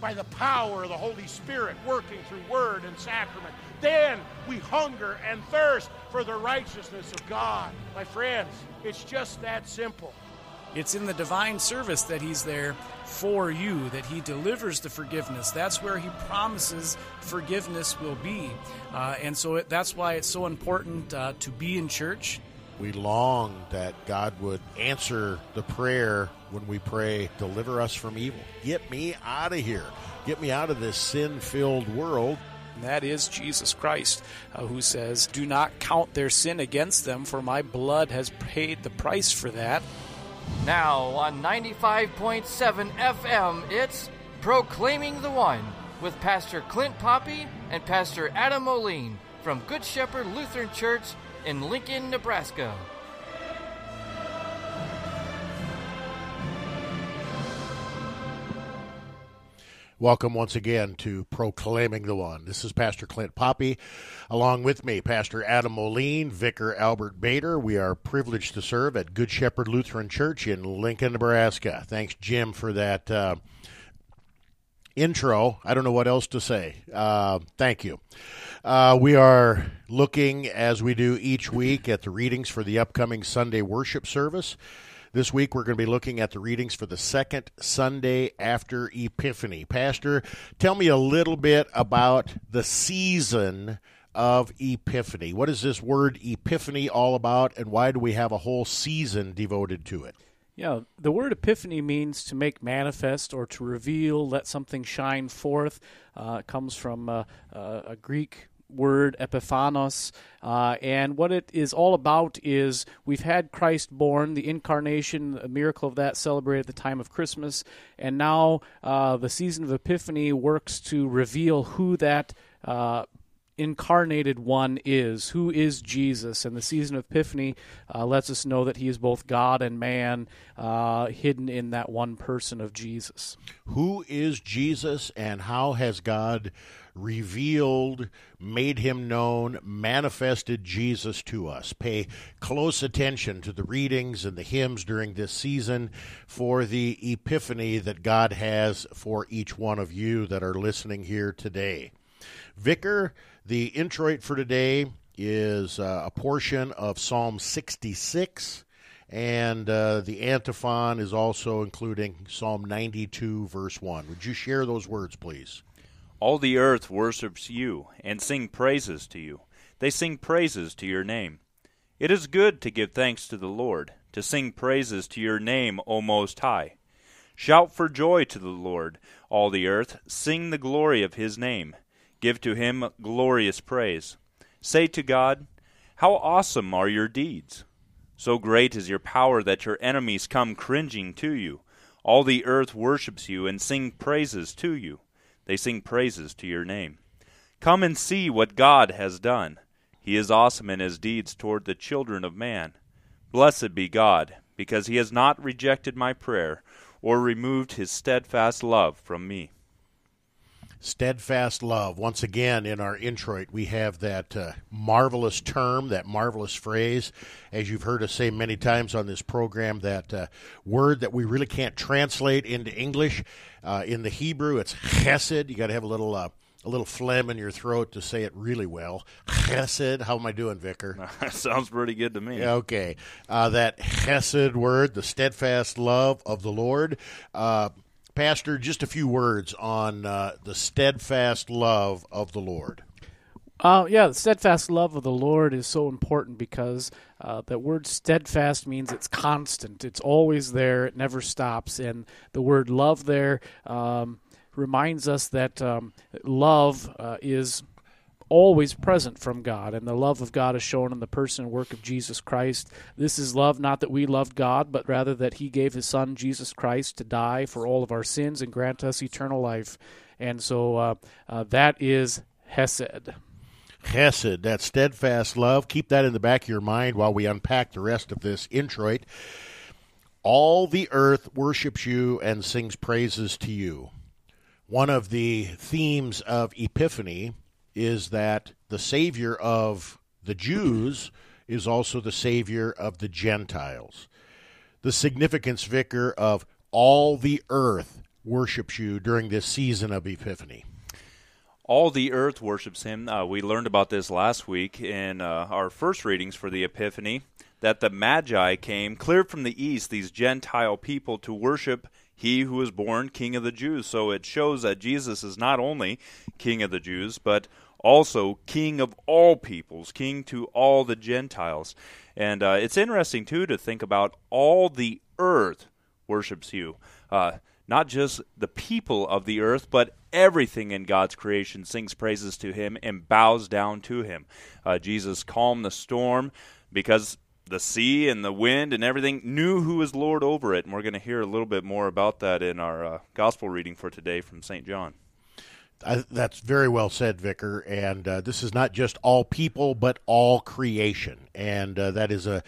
by the power of the Holy Spirit working through word and sacrament. Then we hunger and thirst for the righteousness of God. My friends, it's just that simple. It's in the divine service that He's there for you, that He delivers the forgiveness. That's where He promises forgiveness will be. Uh, and so it, that's why it's so important uh, to be in church. We long that God would answer the prayer when we pray, Deliver us from evil. Get me out of here. Get me out of this sin filled world. And that is Jesus Christ, uh, who says, Do not count their sin against them, for my blood has paid the price for that. Now on 95.7 FM, it's Proclaiming the One with Pastor Clint Poppe and Pastor Adam Moline from Good Shepherd Lutheran Church in Lincoln, Nebraska. Welcome once again to Proclaiming the One. This is Pastor Clint Poppe. Along with me, Pastor Adam Moline, Vicar Albert Bader. We are privileged to serve at Good Shepherd Lutheran Church in Lincoln, Nebraska. Thanks, Jim, for that uh, intro. I don't know what else to say. Uh, thank you. Uh, we are looking, as we do each week, at the readings for the upcoming Sunday worship service. This week, we're going to be looking at the readings for the second Sunday after Epiphany. Pastor, tell me a little bit about the season of Epiphany. What is this word Epiphany all about, and why do we have a whole season devoted to it? Yeah, the word epiphany means to make manifest or to reveal, let something shine forth. Uh, it comes from uh, uh, a Greek word epiphanos uh, and what it is all about is we've had christ born the incarnation a miracle of that celebrated at the time of christmas and now uh, the season of epiphany works to reveal who that uh, incarnated one is, who is Jesus. And the season of Epiphany uh, lets us know that he is both God and man, uh, hidden in that one person of Jesus. Who is Jesus, and how has God revealed, made him known, manifested Jesus to us? Pay close attention to the readings and the hymns during this season for the epiphany that God has for each one of you that are listening here today. Vicar, the introit for today is uh, a portion of Psalm 66, and uh, the antiphon is also including Psalm 92, verse 1. Would you share those words, please? All the earth worships you and sing praises to you. They sing praises to your name. It is good to give thanks to the Lord, to sing praises to your name, O Most High. Shout for joy to the Lord, all the earth, sing the glory of his name. Give to him glorious praise. Say to God, How awesome are your deeds! So great is your power that your enemies come cringing to you. All the earth worships you and sing praises to you. They sing praises to your name. Come and see what God has done. He is awesome in his deeds toward the children of man. Blessed be God, because he has not rejected my prayer or removed his steadfast love from me steadfast love. Once again, in our introit, we have that uh, marvelous term, that marvelous phrase, as you've heard us say many times on this program, that uh, word that we really can't translate into English. Uh, in the Hebrew, it's chesed. You got to have a little. Uh, a little phlegm in your throat to say it really well. Chesed. How am I doing, Vicar? Sounds pretty good to me. Okay. Uh, that chesed word, the steadfast love of the Lord. Uh, Pastor, just a few words on uh, the steadfast love of the Lord. Uh, yeah, the steadfast love of the Lord is so important because uh, that word steadfast means it's constant. It's always there. It never stops. And the word love there um, reminds us that um, love uh, is always present from God, and the love of God is shown in the person and work of Jesus Christ. This is love, not that we loved God, but rather that He gave His Son, Jesus Christ, to die for all of our sins and grant us eternal life. And so uh, uh, that is Hesed. Hesed, that steadfast love. Keep that in the back of your mind while we unpack the rest of this introit. All the earth worships you and sings praises to you. One of the themes of Epiphany is that the Savior of the Jews is also the Savior of the Gentiles. The significance, Vicar, of all the earth worships you during this season of Epiphany? All the earth worships him. Uh, we learned about this last week in uh, our first readings for the Epiphany that the Magi came clear from the east, these Gentile people, to worship he who was born King of the Jews. So it shows that Jesus is not only King of the Jews, but also King of all peoples, King to all the Gentiles. And uh, it's interesting, too, to think about all the earth worships you. Uh, not just the people of the earth, but everything in God's creation sings praises to him and bows down to him. Uh, Jesus calmed the storm because the sea and the wind and everything knew who was Lord over it. And we're going to hear a little bit more about that in our uh, gospel reading for today from St. John. I, that's very well said, Vicar. And uh, this is not just all people, but all creation. And uh, that is a.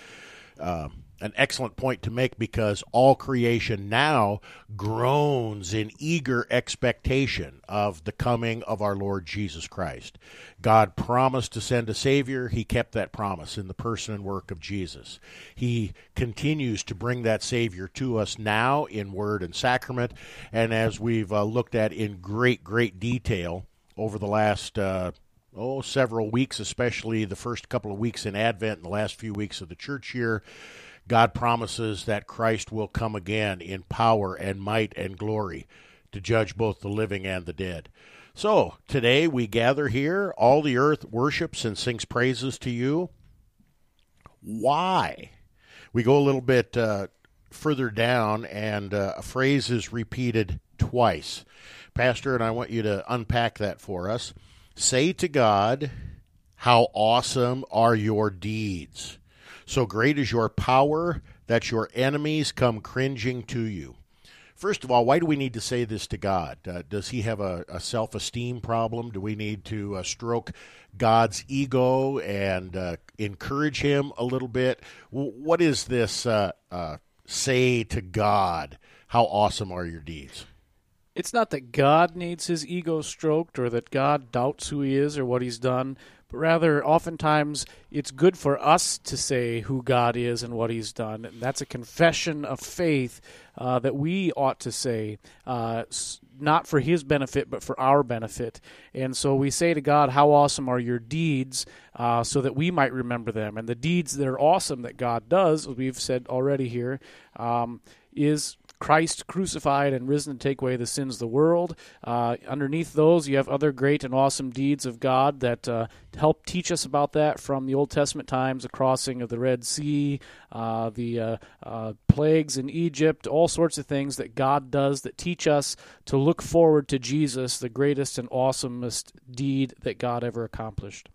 Um, an excellent point to make because all creation now groans in eager expectation of the coming of our Lord Jesus Christ. God promised to send a Savior. He kept that promise in the person and work of Jesus. He continues to bring that Savior to us now in word and sacrament. And as we've uh, looked at in great, great detail over the last. Uh, oh, several weeks, especially the first couple of weeks in Advent and the last few weeks of the church year, God promises that Christ will come again in power and might and glory to judge both the living and the dead. So, today we gather here, all the earth worships and sings praises to you. Why? We go a little bit uh, further down, and uh, a phrase is repeated twice. Pastor, and I want you to unpack that for us. Say to God, How awesome are your deeds! So great is your power that your enemies come cringing to you. First of all, why do we need to say this to God? Uh, does he have a, a self esteem problem? Do we need to uh, stroke God's ego and uh, encourage him a little bit? W- what is this uh, uh, say to God? How awesome are your deeds? It's not that God needs his ego stroked or that God doubts who he is or what he's done but rather oftentimes it's good for us to say who God is and what He's done. And that's a confession of faith uh, that we ought to say, uh, not for His benefit, but for our benefit. And so we say to God, How awesome are your deeds, uh, so that we might remember them. And the deeds that are awesome that God does, as we've said already here, um, is Christ crucified and risen to take away the sins of the world. Uh, underneath those, you have other great and awesome deeds of God that uh, help teach us about that from the Old Testament times the crossing of the Red Sea, uh, the uh, uh, plagues in Egypt, all sorts of things that God does that teach us to look forward to Jesus, the greatest and awesomest deed that God ever accomplished.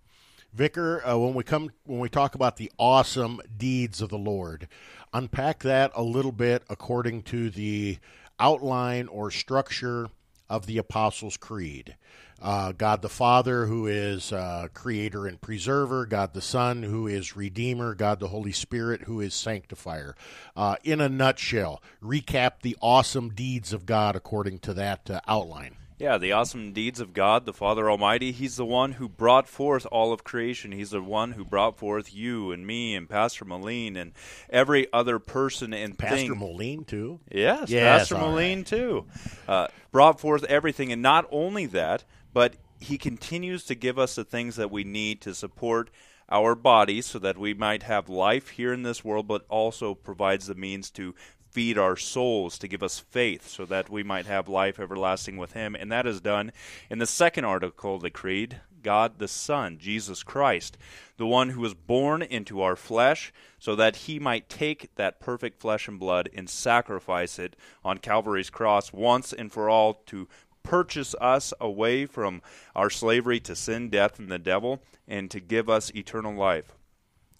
Vicar, uh, when we come when we talk about the awesome deeds of the Lord, unpack that a little bit according to the outline or structure of the Apostles' Creed. Uh, God the Father, who is uh, creator and preserver, God the Son, who is redeemer, God the Holy Spirit, who is sanctifier. Uh, in a nutshell, recap the awesome deeds of God according to that uh, outline. Yeah, the awesome deeds of God, the Father Almighty. He's the one who brought forth all of creation. He's the one who brought forth you and me and Pastor Moline and every other person and Pastor thing. Moline too. Yes, Yes, Pastor Moline right. too. Uh, brought forth everything, and not only that, but he continues to give us the things that we need to support our bodies, so that we might have life here in this world, but also provides the means to feed our souls, to give us faith, so that we might have life everlasting with him. And that is done in the second article of the Creed. God the Son, Jesus Christ, the one who was born into our flesh, so that he might take that perfect flesh and blood and sacrifice it on Calvary's cross once and for all to purchase us away from our slavery to sin, death, and the devil, and to give us eternal life.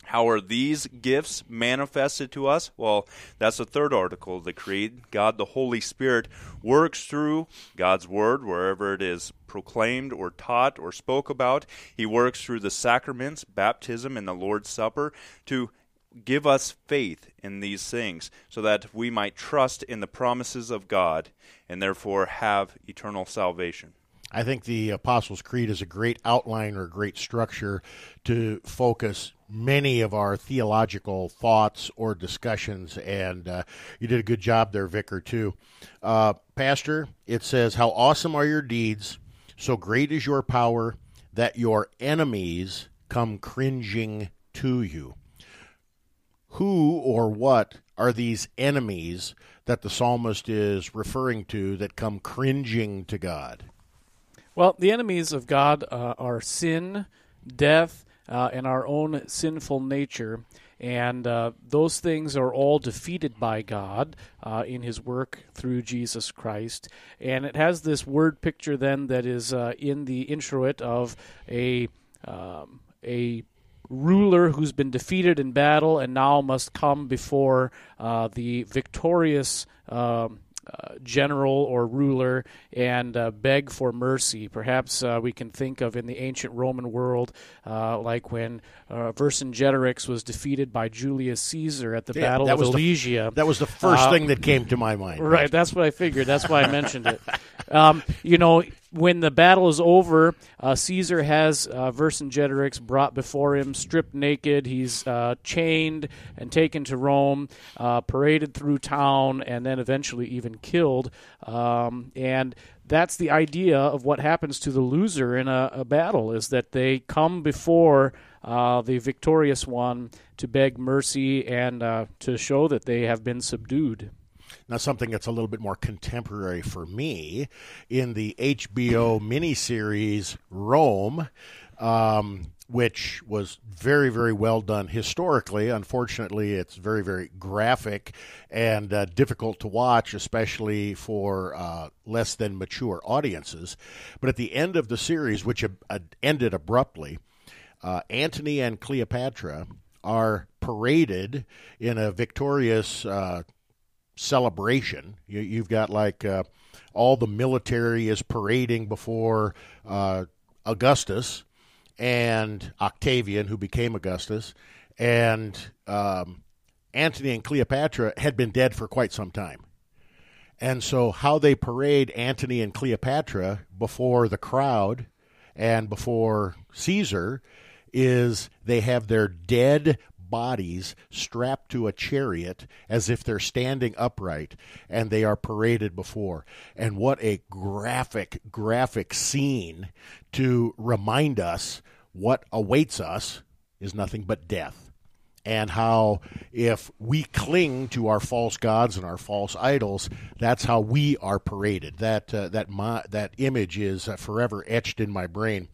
How are these gifts manifested to us? Well, that's the third article of the Creed. God, the Holy Spirit, works through God's Word wherever it is proclaimed or taught or spoke about. He works through the sacraments, baptism, and the Lord's Supper to give us faith in these things so that we might trust in the promises of God and therefore have eternal salvation. I think the Apostles' Creed is a great outline or a great structure to focus many of our theological thoughts or discussions, and uh, you did a good job there, Vicar, too. Uh, Pastor, it says, How awesome are your deeds, so great is your power that your enemies come cringing to you. Who or what are these enemies that the psalmist is referring to that come cringing to God? Well, the enemies of God uh, are sin, death, uh, and our own sinful nature. And uh, those things are all defeated by God uh, in His work through Jesus Christ. And it has this word picture then that is uh, in the introit of a um, a ruler who's been defeated in battle and now must come before uh, the victorious. Um, uh, general or ruler and uh, beg for mercy. Perhaps uh, we can think of in the ancient Roman world, uh, like when uh, Vercingetorix was defeated by Julius Caesar at the Yeah, Battle of the- Alesia. That was the first thing that came to my mind. Right, that's what I figured. That's why I mentioned it. Um, you know, when the battle is over, uh, Caesar has uh, Vercingetorix brought before him, stripped naked. He's uh, chained and taken to Rome, uh, paraded through town, and then eventually even killed. Um, and that's the idea of what happens to the loser in a, a battle: is that they come before uh, the victorious one to beg mercy and uh, to show that they have been subdued. Now, something that's a little bit more contemporary for me in the HBO miniseries Rome, um, which was very, very well done historically. Unfortunately, it's very, very graphic and uh, difficult to watch, especially for uh, less than mature audiences. But at the end of the series, which uh, ended abruptly, uh, Antony and Cleopatra are paraded in a victorious uh, celebration. You, you've got like uh, all the military is parading before uh, Augustus and Octavian, who became Augustus, and um, Antony and Cleopatra had been dead for quite some time. And so, how they parade Antony and Cleopatra before the crowd and before Caesar is they have their dead bodies strapped to a chariot as if they're standing upright and they are paraded before. And what a graphic, graphic scene to remind us what awaits us is nothing but death and how if we cling to our false gods and our false idols, that's how we are paraded. That uh, that my, that image is uh, forever etched in my brain.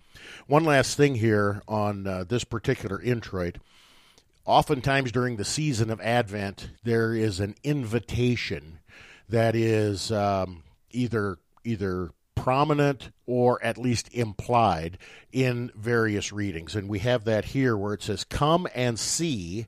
One last thing here on uh, this particular introit. Oftentimes during the season of Advent, there is an invitation that is um, either either prominent or at least implied in various readings. And we have that here where it says, Come and see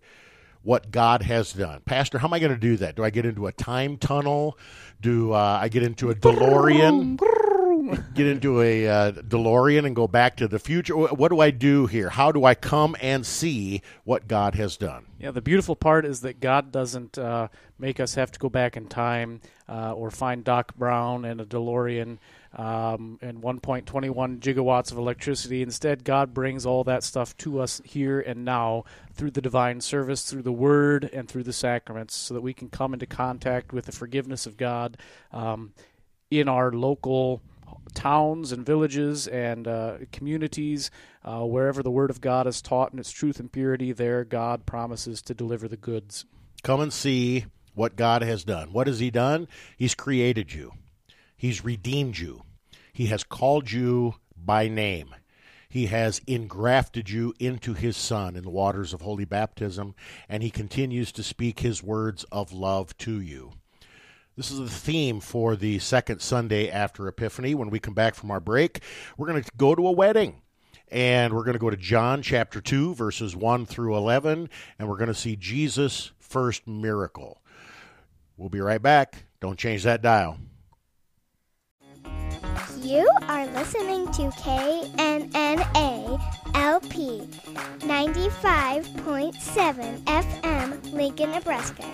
what God has done. Pastor, how am I going to do that? Do I get into a time tunnel? Do uh, I get into a DeLorean? get into a uh, DeLorean and go back to the future? What do I do here? How do I come and see what God has done? Yeah, the beautiful part is that God doesn't uh, make us have to go back in time uh, or find Doc Brown and a DeLorean um, and 1.21 gigawatts of electricity. Instead, God brings all that stuff to us here and now through the divine service, through the Word, and through the sacraments, so that we can come into contact with the forgiveness of God um, in our local towns and villages and uh, communities, uh, wherever the Word of God is taught in its truth and purity, there God promises to deliver the goods. Come and see what God has done. What has He done? He's created you, He's redeemed you, He has called you by name. He has engrafted you into His Son in the waters of holy baptism, and He continues to speak His words of love to you. This is the theme for the second Sunday after Epiphany. When we come back from our break, we're going to go to a wedding. And we're going to go to John chapter 2, verses 1 through 11, and we're going to see Jesus' first miracle. We'll be right back. Don't change that dial. You are listening to KNNA LP 95.7 FM, Lincoln, Nebraska.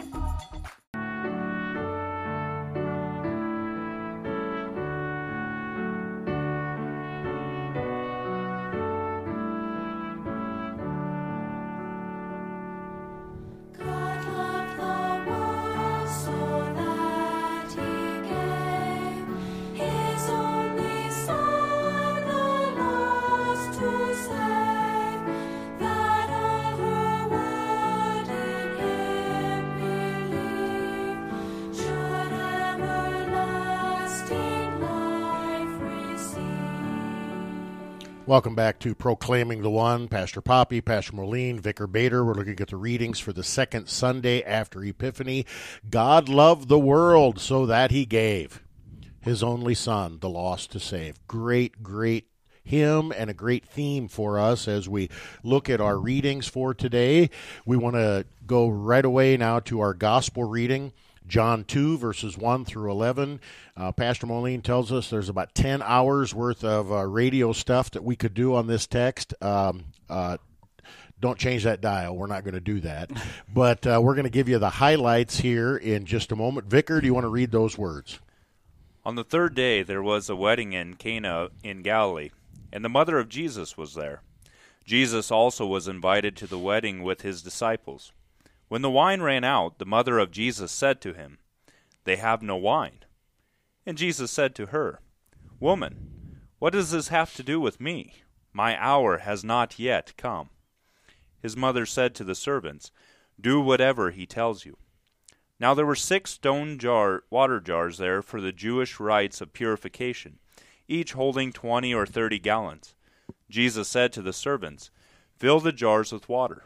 Welcome back to Proclaiming the One. Pastor Poppe, Pastor Moline, Vicar Bader. We're looking at the readings for the second Sunday after Epiphany. God loved the world so that he gave his only Son, the lost to save. Great, great hymn and a great theme for us as we look at our readings for today. We want to go right away now to our gospel reading. John 2, verses 1 through 11. Uh, Pastor Moline tells us there's about 10 hours worth of uh, radio stuff that we could do on this text. Um, uh, don't change that dial. We're not going to do that. But uh, we're going to give you the highlights here in just a moment. Vicar, do you want to read those words? On the third day there was a wedding in Cana in Galilee, and the mother of Jesus was there. Jesus also was invited to the wedding with his disciples. When the wine ran out, the mother of Jesus said to him, They have no wine. And Jesus said to her, Woman, what does this have to do with me? My hour has not yet come. His mother said to the servants, Do whatever he tells you. Now there were six stone jar, water jars there for the Jewish rites of purification, each holding twenty or thirty gallons. Jesus said to the servants, Fill the jars with water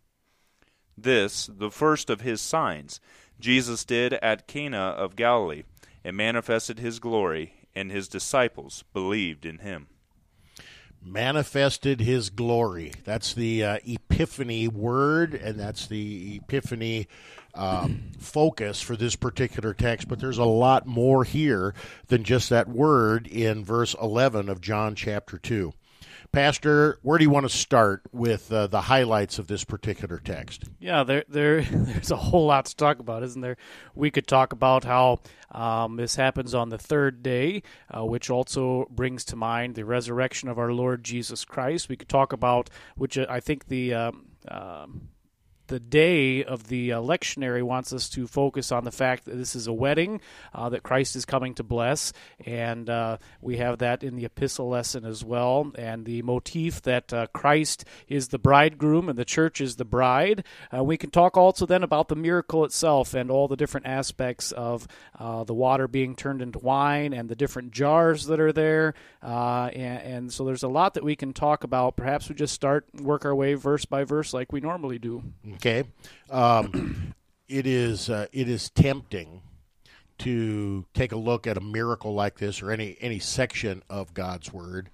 This, the first of his signs, Jesus did at Cana of Galilee, and manifested his glory, and his disciples believed in him. Manifested his glory. That's the uh, epiphany word, and that's the epiphany um, focus for this particular text. But there's a lot more here than just that word in verse 11 of John chapter 2. Pastor, where do you want to start with uh, the highlights of this particular text? Yeah, there, there, there's a whole lot to talk about, isn't there? We could talk about how um, this happens on the third day, uh, which also brings to mind the resurrection of our Lord Jesus Christ. We could talk about, which uh, I think the um, um the day of the lectionary wants us to focus on the fact that this is a wedding uh, that Christ is coming to bless, and uh, we have that in the epistle lesson as well. And the motif that uh, Christ is the bridegroom and the church is the bride. Uh, we can talk also then about the miracle itself and all the different aspects of uh, the water being turned into wine and the different jars that are there. Uh, and, and so there's a lot that we can talk about. Perhaps we just start work our way verse by verse like we normally do. Okay, um, it is uh, it is tempting to take a look at a miracle like this or any any section of God's word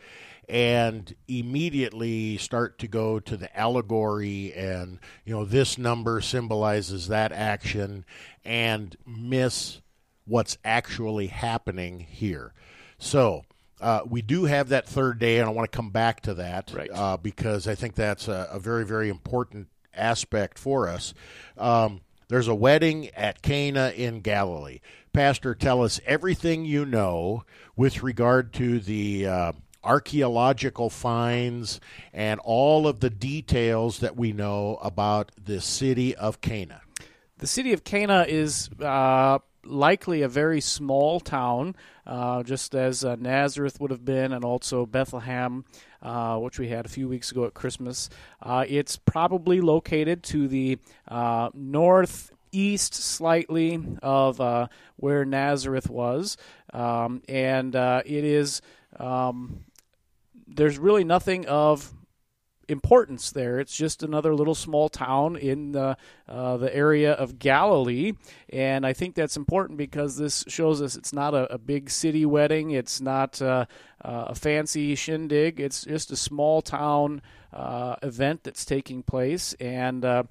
and immediately start to go to the allegory and you know this number symbolizes that action and miss what's actually happening here. So, uh, we do have that third day, and I want to come back to that right. uh, because I think that's a, a, very, very important aspect for us. Um, there's a wedding at Cana in Galilee. Pastor, tell us everything you know with regard to the uh, archaeological finds and all of the details that we know about the city of Cana. The city of Cana is uh, likely a very small town, uh, just as uh, Nazareth would have been, and also Bethlehem, uh, which we had a few weeks ago at Christmas. Uh, it's probably located to the uh, northeast slightly of uh, where Nazareth was, um, and it is. Um, there's really nothing of importance there. It's just another little small town in the uh, the area of Galilee, and I think that's important because this shows us it's not a, a big city wedding. It's not uh, uh, a fancy shindig. It's just a small town uh, event that's taking place, and uh,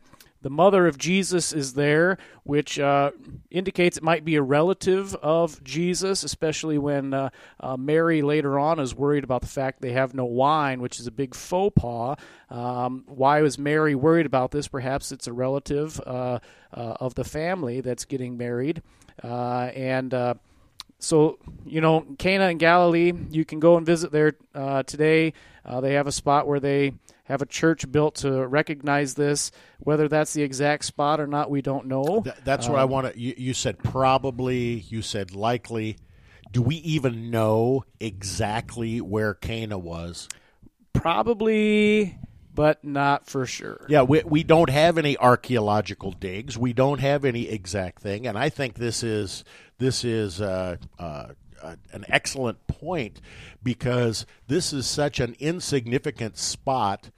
the mother of Jesus is there, which uh, indicates it might be a relative of Jesus, especially when uh, uh, Mary later on is worried about the fact they have no wine, which is a big faux pas. Um, why was Mary worried about this? Perhaps it's a relative uh, uh, of the family that's getting married. Uh, and so you know, Cana in Galilee, you can go and visit there uh, today. Uh, they have a spot where they have a church built to recognize this. Whether that's the exact spot or not, we don't know. Th- that's what I want to. You, you said probably. You said likely. Do we even know exactly where Cana was? Probably, but not for sure. Yeah, we, we don't have any archaeological digs. We don't have any exact thing, and I think this is this is uh, uh, uh, an excellent point because this is such an insignificant spot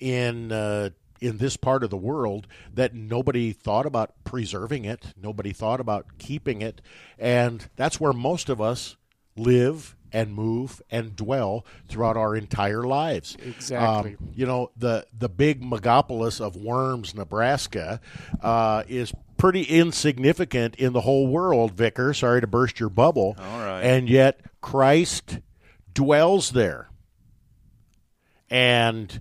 in uh, in this part of the world that nobody thought about preserving it. Nobody thought about keeping it, and that's where most of us live and move and dwell throughout our entire lives. Exactly. Um, you know, the the big megapolis of Worms, Nebraska, uh, is pretty insignificant in the whole world. Vicar, sorry to burst your bubble. All right. And yet Christ dwells there, and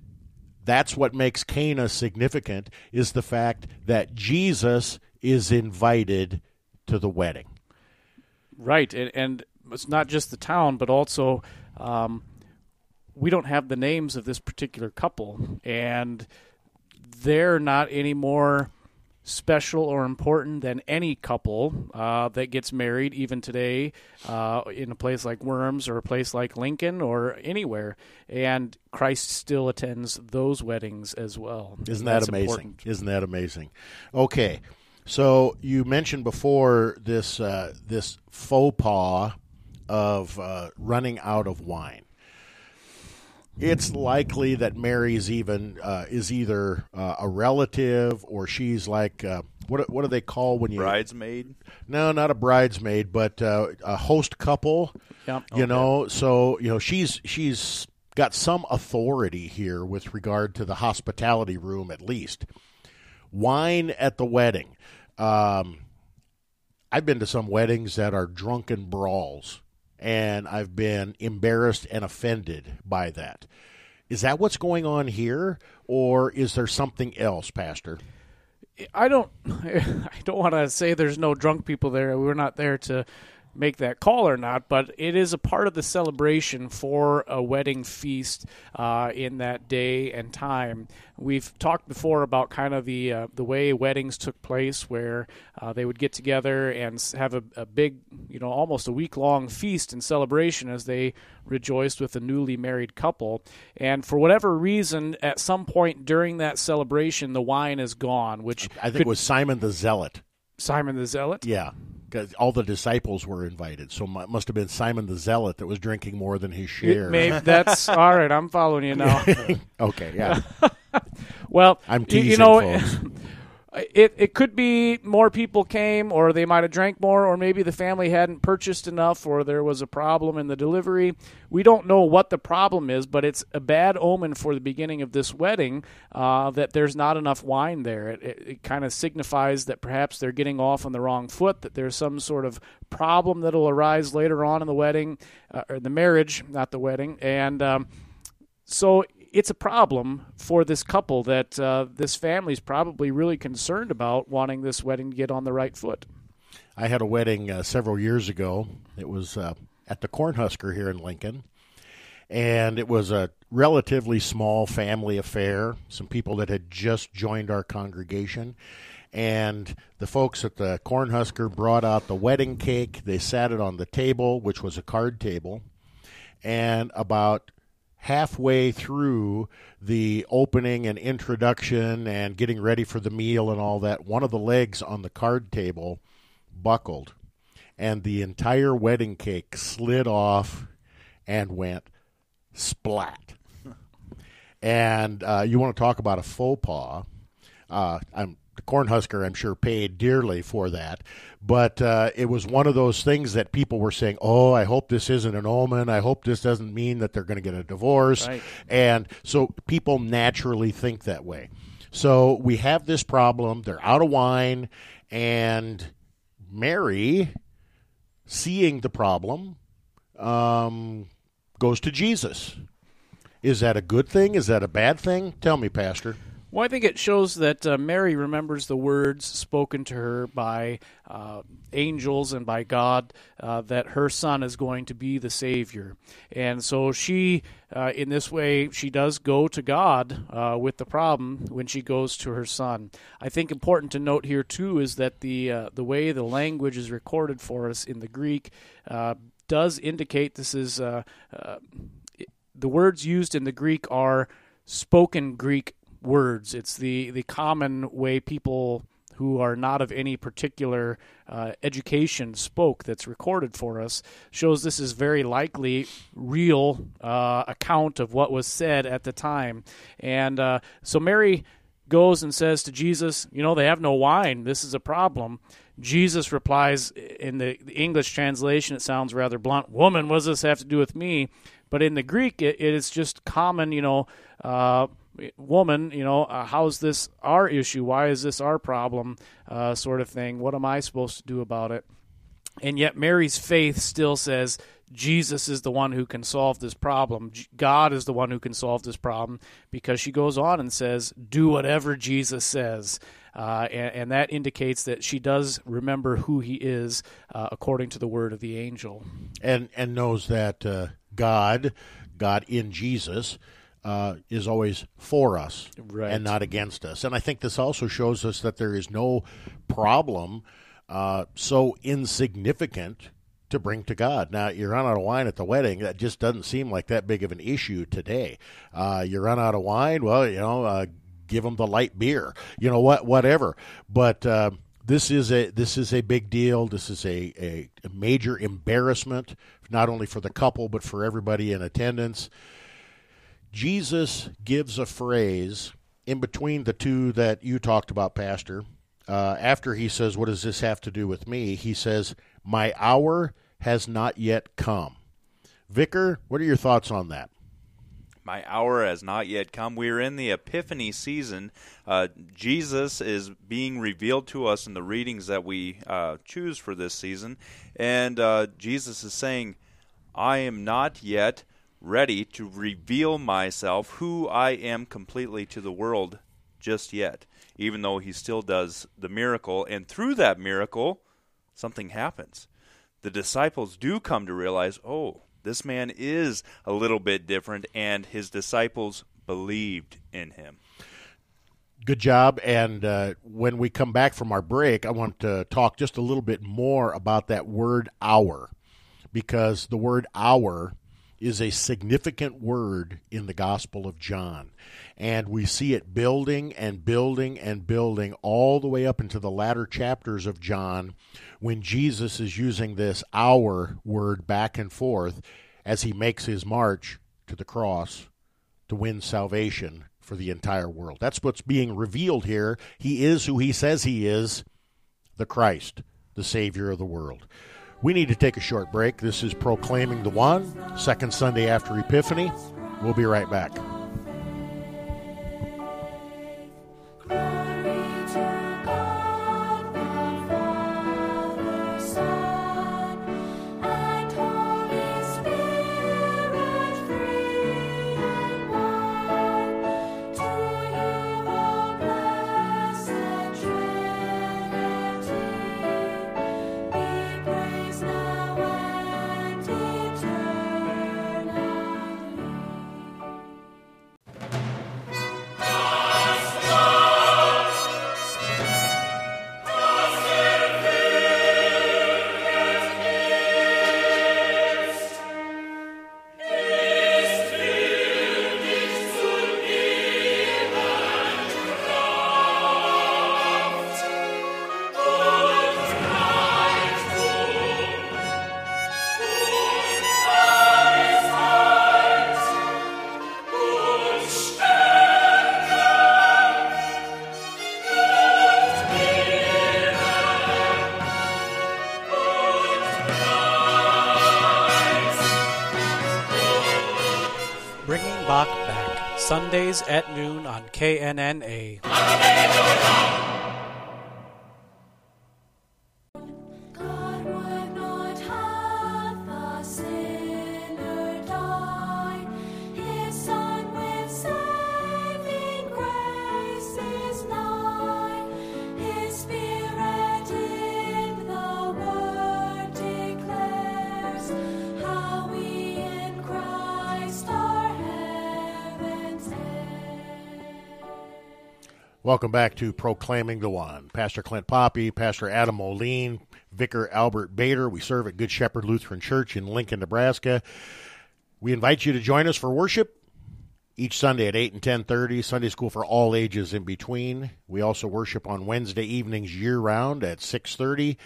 that's what makes Cana significant. Is the fact that Jesus is invited to the wedding. Right, and, and it's not just the town, but also um, we don't have the names of this particular couple, and they're not any more special or important than any couple uh, that gets married, even today, uh, in a place like Worms or a place like Lincoln or anywhere. And Christ still attends those weddings as well. Isn't that amazing? important. Isn't that amazing? Okay, so you mentioned before this uh, this faux pas of uh, running out of wine. It's likely that Mary's even uh, is either uh, a relative or she's like uh, what what do they call when you Bridesmaid. no, not a bridesmaid, but uh, a host couple. Yep. You know, so you know she's she's got some authority here with regard to the hospitality room, at least. Wine at the wedding. Um, I've been to some weddings that are drunken brawls, and I've been embarrassed and offended by that. Is that what's going on here, or is there something else, Pastor? I don't I don't want to say there's no drunk people there. We're not there to make that call or not, but it is a part of the celebration for a wedding feast uh, in that day and time. We've talked before about kind of the uh, the way weddings took place, where uh, they would get together and have a, a big, you know, almost a week long feast and celebration as they rejoiced with a newly married couple. And for whatever reason, at some point during that celebration, the wine is gone, which I think could- it was Simon the Zealot. Simon the Zealot. Yeah, because all the disciples were invited, so it must have been Simon the Zealot that was drinking more than his share. Maybe that's all right. I'm following you now. okay, yeah, Well, I'm teasing, you know, folks. It it could be more people came, or they might have drank more, or maybe the family hadn't purchased enough, or there was a problem in the delivery. We don't know what the problem is, but it's a bad omen for the beginning of this wedding uh, that there's not enough wine there. It, it, it kind of signifies that perhaps they're getting off on the wrong foot, that there's some sort of problem that'll arise later on in the wedding, uh, or the marriage, not the wedding, and. Um, so it's a problem for this couple that uh, this family's probably really concerned about wanting this wedding to get on the right foot. I had a wedding uh, several years ago. It was uh, at the Cornhusker here in Lincoln, and it was a relatively small family affair. Some people that had just joined our congregation. And the folks at the Cornhusker brought out the wedding cake. They sat it on the table, which was a card table. And about halfway through the opening and introduction and getting ready for the meal and all that, one of the legs on the card table buckled, and the entire wedding cake slid off and went splat. and uh, you want to talk about a faux pas? Uh, I'm the Cornhusker, I'm sure, paid dearly for that. But uh, it was one of those things that people were saying, "Oh, I hope this isn't an omen. I hope this doesn't mean that they're going to get a divorce." Right. And so people naturally think that way. So we have this problem. They're out of wine, and Mary, seeing the problem, um, goes to Jesus. Is that a good thing? Is that a bad thing? Tell me, Pastor. Well, I think it shows that uh, Mary remembers the words spoken to her by uh, angels and by God uh, that her son is going to be the Savior. And so she, uh, in this way, she does go to God uh, with the problem when she goes to her son. I think important to note here, too, is that the, uh, the way the language is recorded for us in the Greek does indicate this is. the words used in the Greek are spoken Greek words. It's the, the common way people who are not of any particular uh, education spoke that's recorded for us shows this is very likely real uh, account of what was said at the time. And uh, so mary goes and says to jesus you know they have no wine. This is a problem. Jesus replies in the, the english translation it sounds rather blunt woman what does this have to do with me? But in the greek it, it is just common you know uh, woman, you know, uh, how's this our issue? Why is this our problem? Uh, sort of thing. What am I supposed to do about it? And yet, Mary's faith still says Jesus is the one who can solve this problem. God is the one who can solve this problem because she goes on and says, Do whatever Jesus says. Uh, and, and, that indicates that she does remember who he is uh, according to the word of the angel. And, and knows that uh, God, God in Jesus, uh, is always for us right. and not against us. And I think this also shows us that there is no problem uh, so insignificant to bring to God. Now, you run out of wine at the wedding. That just doesn't seem like that big of an issue today. Uh, you run out of wine, well, you know, uh, give them the light beer. You know what, whatever. But uh, this is a this is a big deal. This is a, a, a major embarrassment, not only for the couple but for everybody in attendance. Jesus gives a phrase in between the two that you talked about, Pastor. Uh, after he says, What does this have to do with me? He says, My hour has not yet come. Vicar, what are your thoughts on that? My hour has not yet come. We're in the Epiphany season. Uh, Jesus is being revealed to us in the readings that we uh, choose for this season. And uh, Jesus is saying, I am not yet ready to reveal myself, who I am completely to the world just yet, even though he still does the miracle. And through that miracle, something happens. The disciples do come to realize, oh, this man is a little bit different, and his disciples believed in him. Good job. And uh, when we come back from our break, I want to talk just a little bit more about that word hour, because the word hour is a significant word in the Gospel of John. And we see it building and building and building all the way up into the latter chapters of John when Jesus is using this hour word back and forth as he makes his march to the cross to win salvation for the entire world. That's what's being revealed here. He is who he says he is the Christ, the Savior of the world. We need to take a short break. This is Proclaiming the One, second Sunday after Epiphany. We'll be right back. Sundays at noon on KNNA. Welcome back to Proclaiming the One. Pastor Clint Poppe, Pastor Adam Moline, Vicar Albert Bader. We serve at Good Shepherd Lutheran Church in Lincoln, Nebraska. We invite you to join us for worship each Sunday at 8 and 10:30, Sunday school for all ages in between. We also worship on Wednesday evenings year round at 6:30.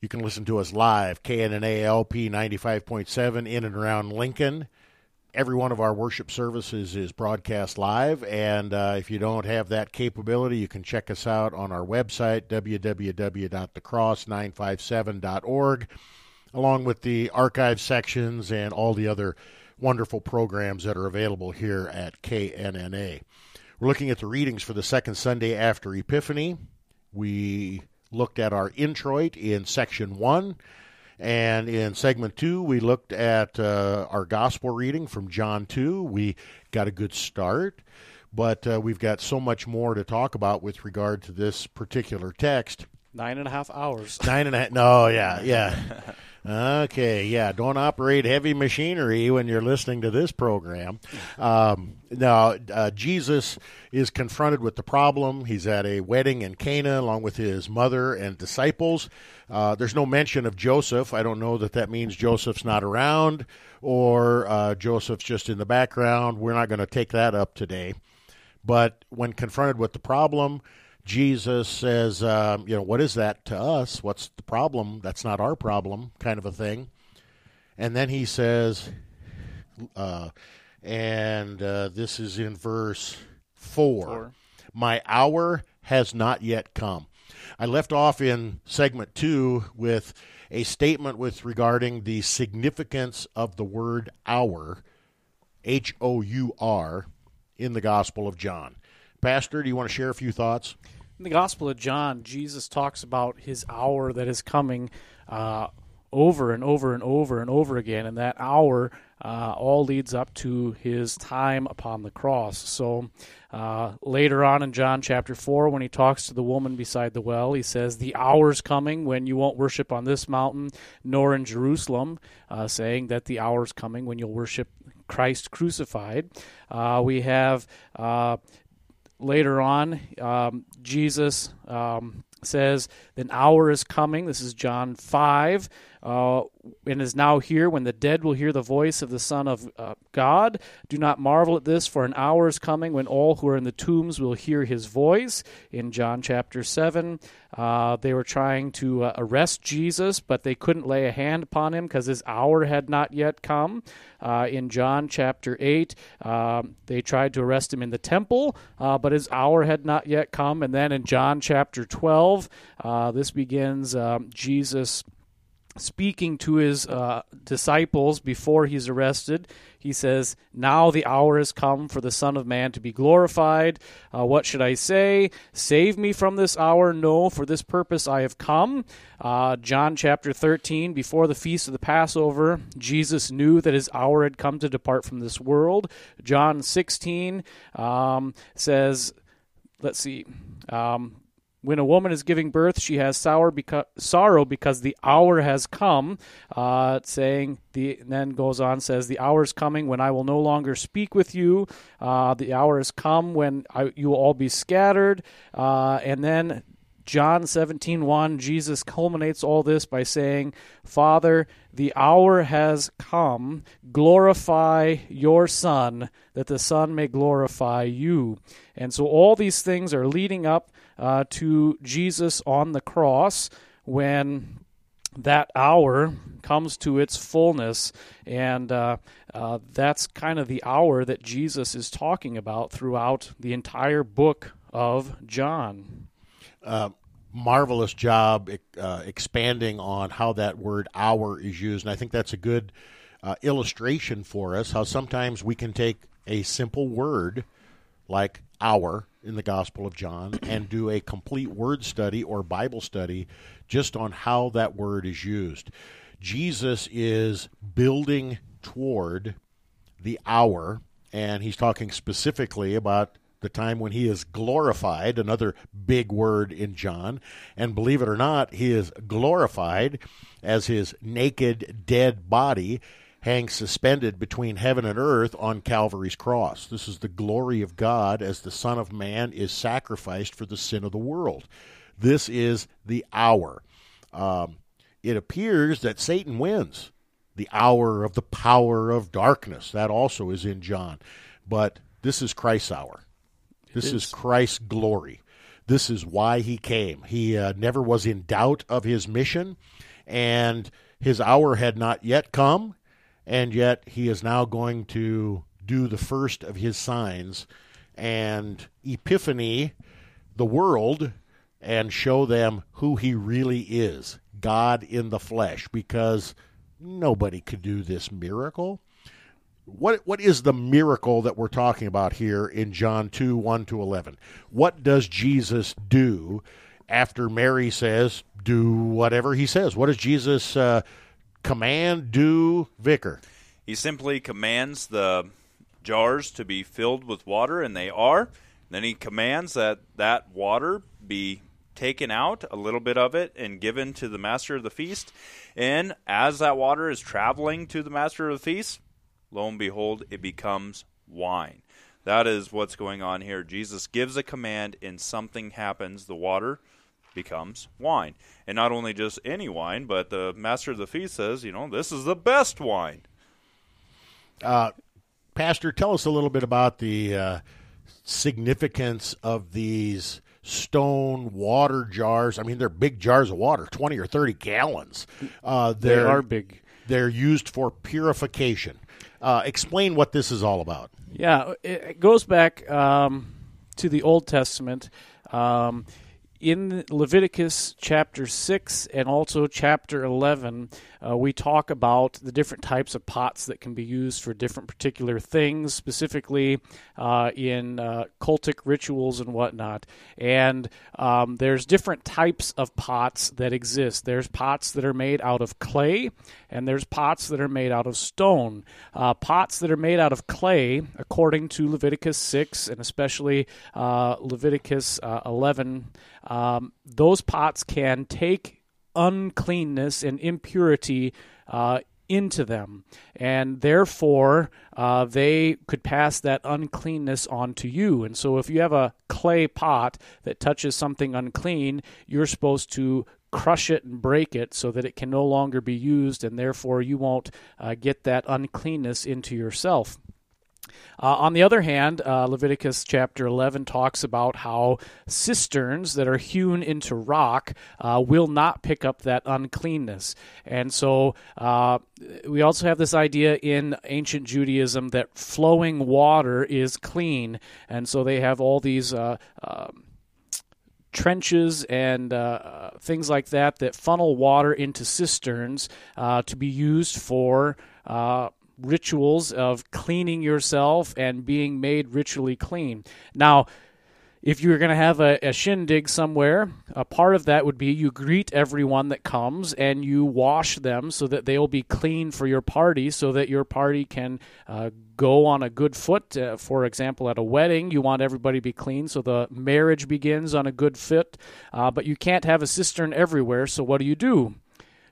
You can listen to us live, KNNA LP 95.7 in and around Lincoln every one of our worship services is broadcast live. And uh, if you don't have that capability, you can check us out on our website, www.thecross957.org, along with the archive sections and all the other wonderful programs that are available here at KNNA. We're looking at the readings for the second Sunday after Epiphany. We looked at our introit in section one. And in segment two, we looked at uh, our gospel reading from John 2. We got a good start, but uh, we've got so much more to talk about with regard to this particular text. Nine and a half hours. Nine and a half. No, yeah, yeah. Okay, yeah. Don't operate heavy machinery when you're listening to this program. Um, now, uh, Jesus is confronted with the problem. He's at a wedding in Cana along with his mother and disciples. Uh, there's no mention of Joseph. I don't know that that means Joseph's not around or uh, Joseph's just in the background. We're not going to take that up today. But when confronted with the problem, Jesus says, um, you know, what is that to us? What's the problem? That's not our problem, kind of a thing. And then he says, uh, and uh, this is in verse four, four. My hour has not yet come. I left off in segment two with a statement with regarding the significance of the word hour, H O U R, in the Gospel of John. Pastor, do you want to share a few thoughts? In the Gospel of John, Jesus talks about his hour that is coming uh, over and over and over and over again, and that hour uh, all leads up to his time upon the cross. So uh, later on in John chapter 4, when he talks to the woman beside the well, he says, The hour's coming when you won't worship on this mountain nor in Jerusalem, uh, saying that the hour's coming when you'll worship Christ crucified. Uh, we have uh, later on, um, Jesus um, says, An hour is coming. This is John 5 uh, and is now here when the dead will hear the voice of the Son of uh, God. Do not marvel at this, for an hour is coming when all who are in the tombs will hear his voice. In John chapter 7, uh, they were trying to uh, arrest Jesus, but they couldn't lay a hand upon him because his hour had not yet come. Uh, in John chapter 8, um, they tried to arrest him in the temple, uh, but his hour had not yet come. And then in John chapter 12, this begins um, Jesus speaking to his uh, disciples before he's arrested. He says, Now the hour has come for the Son of Man to be glorified. Uh, what should I say? Save me from this hour? No, for this purpose I have come. Uh, John chapter 13, before the feast of the Passover, Jesus knew that his hour had come to depart from this world. John 16 um, says, Let's see. Um, when a woman is giving birth, she has sorrow because the hour has come. Uh, saying the then goes on says the hour is coming when I will no longer speak with you. Uh, the hour has come when I, you will all be scattered. Uh, and then John 17, 1, Jesus culminates all this by saying, Father, the hour has come. Glorify your Son, that the Son may glorify you. And so all these things are leading up uh, to Jesus on the cross when that hour comes to its fullness. And uh, uh, that's kind of the hour that Jesus is talking about throughout the entire book of John. Uh, marvelous job uh, expanding on how that word hour is used. And I think that's a good uh, illustration for us how sometimes we can take a simple word like hour in the Gospel of John and do a complete word study or Bible study just on how that word is used. Jesus is building toward the hour, and he's talking specifically about the time when he is glorified, another big word in John. And believe it or not, he is glorified as his naked, dead body hangs suspended between heaven and earth on Calvary's cross. This is the glory of God as the Son of Man is sacrificed for the sin of the world. This is the hour. Um, it appears that Satan wins. The hour of the power of darkness. That also is in John. But this is Christ's hour. This is. is. Christ's glory. This is why he came. He uh, never was in doubt of his mission, and his hour had not yet come, and yet he is now going to do the first of his signs and epiphany the world and show them who he really is God in the flesh because nobody could do this miracle. What what is the miracle that we're talking about here in John 2 1 to 11? What does Jesus do after Mary says, do whatever he says? What does Jesus uh, command, do, Vicar? He simply commands the jars to be filled with water, and they are. Then he commands that that water be taken out, a little bit of it, and given to the master of the feast. And as that water is traveling to the master of the feast, lo and behold, it becomes wine. That is what's going on here. Jesus gives a command, and something happens. The water becomes wine. And not only just any wine, but the master of the feast says, you know, this is the best wine. Uh, Pastor, tell us a little bit about the uh, significance of these stone water jars. I mean, they're big jars of water, 20 or 30 gallons. Uh, they are big. They're used for purification. Uh, explain what this is all about. Yeah, it goes back um, to the Old Testament. Um, in Leviticus chapter 6 and also chapter 11, uh, we talk about the different types of pots that can be used for different particular things, specifically uh, in uh, cultic rituals and whatnot. And um, there's different types of pots that exist. There's pots that are made out of clay, and there's pots that are made out of stone. Uh, pots that are made out of clay, according to Leviticus 6 and especially uh, Leviticus uh, 11, um, those pots can take uncleanness and impurity uh, into them, and therefore uh, they could pass that uncleanness on to you. And so, if you have a clay pot that touches something unclean, you're supposed to crush it and break it so that it can no longer be used, and therefore you won't uh, get that uncleanness into yourself. Uh, on the other hand, uh, Leviticus chapter 11 talks about how cisterns that are hewn into rock uh, will not pick up that uncleanness. And so uh, we also have this idea in ancient Judaism that flowing water is clean. And so they have all these uh, um, trenches and uh, things like that that funnel water into cisterns uh, to be used for uh, rituals of cleaning yourself and being made ritually clean. Now, if you're going to have a, a, shindig somewhere, a part of that would be you greet everyone that comes and you wash them so that they will be clean for your party, so that your party can uh, go on a good foot. Uh, for example, at a wedding, you want everybody to be clean so the marriage begins on a good fit. Uh, but you can't have a cistern everywhere, so what do you do?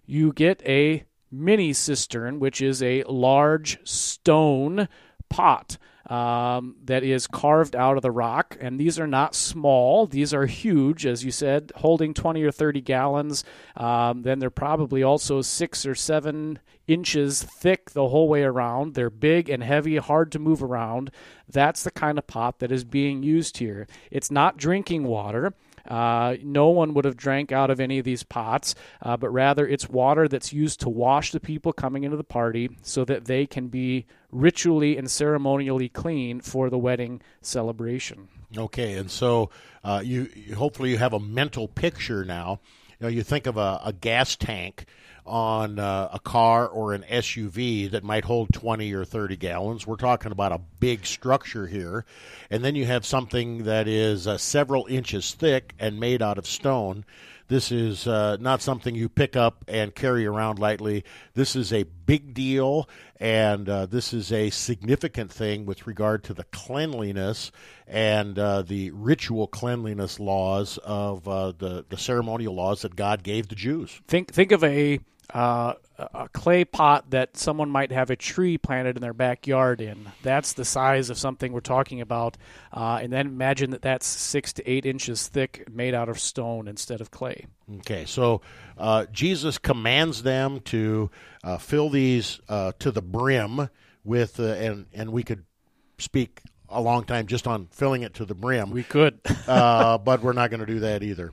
You get a mini cistern, which is a large stone pot um, that is carved out of the rock. And these are not small, these are huge, as you said, holding 20 or 30 gallons. Um, then they're probably also six or seven inches thick the whole way around. They're big and heavy, hard to move around. That's the kind of pot that is being used here. It's not drinking water. Uh, no one would have drank out of any of these pots, uh, but rather it's water that's used to wash the people coming into the party so that they can be ritually and ceremonially clean for the wedding celebration. Okay, and so uh, you hopefully you have a mental picture now. You know, you think of a, a gas tank on uh, a car or an SUV that might hold 20 or 30 gallons. We're talking about a big structure here. And then you have something that is uh, several inches thick and made out of stone. This is uh, not something you pick up and carry around lightly. This is a big deal, and uh, this is a significant thing with regard to the cleanliness and uh, the ritual cleanliness laws of uh, the the ceremonial laws that God gave the Jews. Think think of a uh, a clay pot that someone might have a tree planted in their backyard in. That's the size of something we're talking about. Uh, and then imagine that that's six to eight inches thick, made out of stone instead of clay. Okay, so uh, Jesus commands them to uh, fill these uh, to the brim with, uh, and and we could speak a long time just on filling it to the brim. We could. uh, but we're not going to do that either.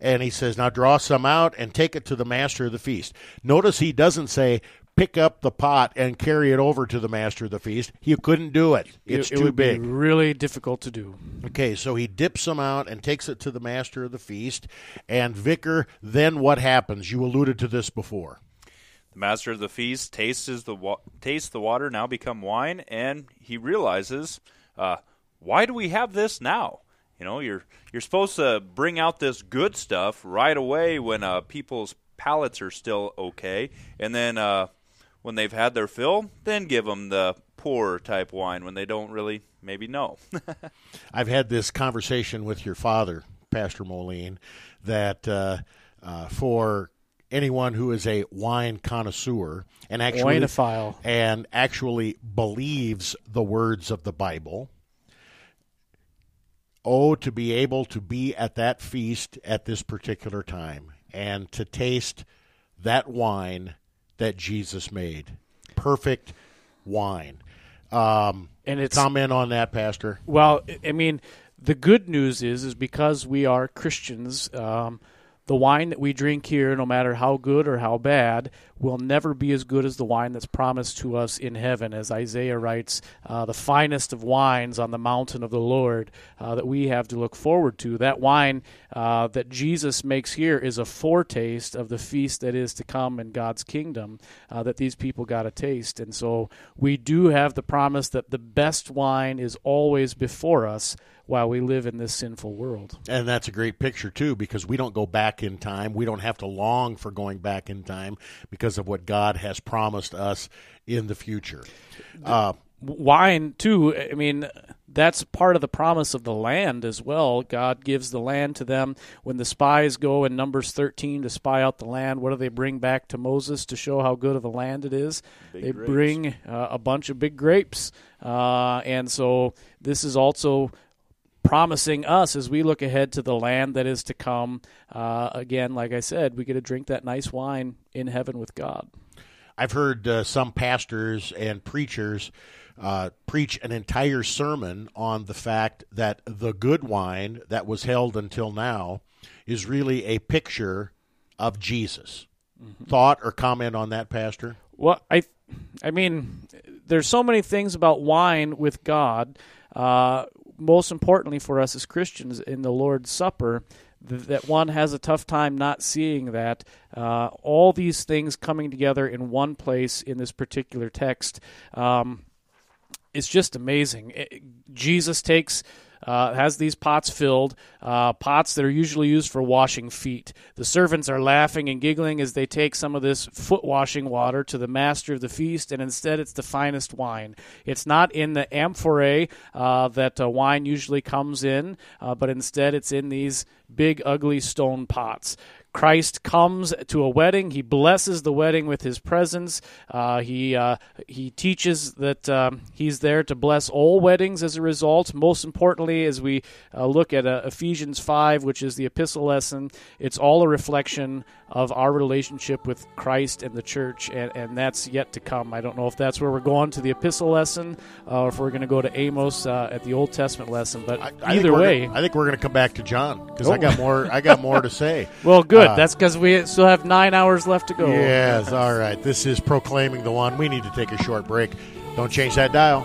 And he says, Now draw some out and take it to the master of the feast. Notice he doesn't say, Pick up the pot and carry it over to the master of the feast. You couldn't do it. It's it, it too would big. Be really difficult to do. Okay, so he dips them out and takes it to the master of the feast. And Vicar, then what happens? You alluded to this before. The master of the feast tastes the wa- tastes the water now become wine, and he realizes, uh, why do we have this now? You know, you're you're supposed to bring out this good stuff right away when uh, people's palates are still okay, and then uh, when they've had their fill, then give them the poor type wine when they don't really maybe know. I've had this conversation with your father, Pastor Moline, that uh, uh, for anyone who is a wine connoisseur and actually Wineophile. and actually believes the words of the Bible. Oh, to be able to be at that feast at this particular time and to taste that wine that Jesus made. Perfect wine. Um, And it's comment on that, Pastor. Well, I- I mean, the good news is, is because we are Christians, um, the wine that we drink here, no matter how good or how bad, will never be as good as the wine that's promised to us in heaven. As Isaiah writes, uh, the finest of wines on the mountain of the Lord uh, that we have to look forward to. That wine uh, that Jesus makes here is a foretaste of the feast that is to come in God's kingdom uh, that these people got a taste. And so we do have the promise that the best wine is always before us while we live in this sinful world. And that's a great picture too, because we don't go back in time. We don't have to long for going back in time because of what God has promised us in the future. Uh, wine too i mean that's part of the promise of the land as well god gives the land to them when the spies go in numbers 13 to spy out the land what do they bring back to moses to show how good of a land it is Big they grapes. bring uh, a bunch of big grapes uh, and so this is also promising us as we look ahead to the land that is to come uh, again like i said we get to drink that nice wine in heaven with god I've heard uh, some pastors and preachers uh, preach an entire sermon on the fact that the good wine that was held until now is really a picture of Jesus. Thought or comment on that, Pastor? Well, I, I mean, there's so many things about wine with God. Uh, most importantly for us as Christians in the Lord's Supper, th- that one has a tough time not seeing that uh, all these things coming together in one place in this particular text. Um, it's just amazing. It- Jesus takes. Uh, has these pots filled, uh, pots that are usually used for washing feet. The servants are laughing and giggling as they take some of this foot washing water to the master of the feast, and instead it's the finest wine. It's not in the amphorae uh, that uh, wine usually comes in, uh, but instead it's in these big, ugly stone pots. Christ comes to a wedding. He blesses the wedding with his presence. Uh, he uh, he teaches that um, he's there to bless all weddings as a result. Most importantly, as we uh, look at uh, Ephesians five, which is the epistle lesson, it's all a reflection of our relationship with Christ and the church, and, and that's yet to come. I don't know if that's where we're going to the epistle lesson, uh, or if we're going to go to Amos uh, at the Old Testament lesson. But I, I either way, gonna- I think we're going to come back to John because I Oh. got more. I got more to say. well, good. Uh, that's because we still have nine hours left to go. Yes, all right. This is proclaiming the one. We need to take a short break. Don't change that dial.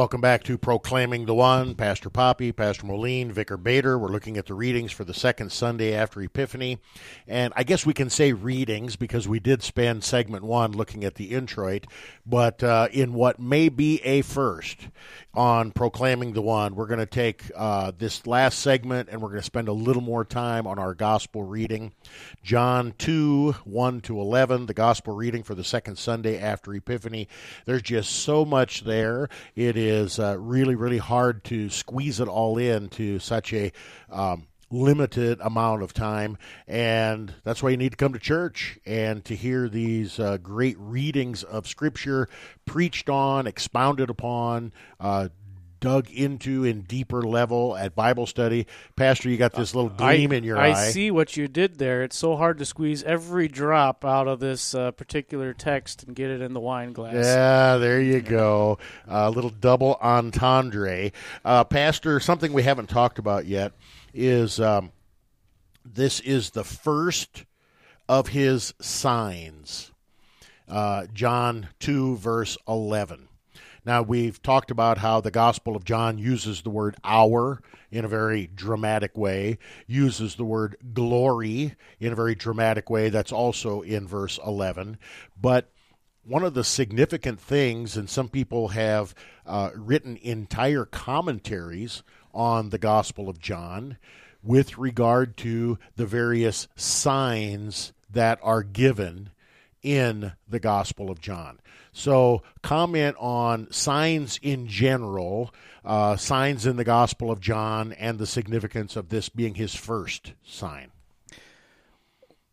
Welcome back to Proclaiming the One. Pastor Poppe, Pastor Moline, Vicar Bader. We're looking at the readings for the second Sunday after Epiphany. And I guess we can say readings because we did spend segment one looking at the introit. But uh, in what may be a first on Proclaiming the One, we're going to take uh, this last segment and we're going to spend a little more time on our gospel reading. John 2 1 to 11, the gospel reading for the second Sunday after Epiphany. There's just so much there. It is uh, really, really hard to squeeze it all into such a um, limited amount of time. And that's why you need to come to church and to hear these uh, great readings of Scripture preached on, expounded upon. Uh, Dug into in deeper level at Bible study, Pastor. You got this little gleam I, in your eye. I see what you did there. It's so hard to squeeze every drop out of this uh, particular text and get it in the wine glass. Yeah, there you go. A little double entendre. Uh, Pastor, something we haven't talked about yet is um, this is the first of his signs. Uh, John 2, verse 11. Now, we've talked about how the Gospel of John uses the word hour in a very dramatic way, uses the word glory in a very dramatic way. That's also in verse 11. But one of the significant things, and some people have uh, written entire commentaries on the Gospel of John with regard to the various signs that are given in the Gospel of John. So, comment on signs in general, uh, signs in the Gospel of John, and the significance of this being his first sign.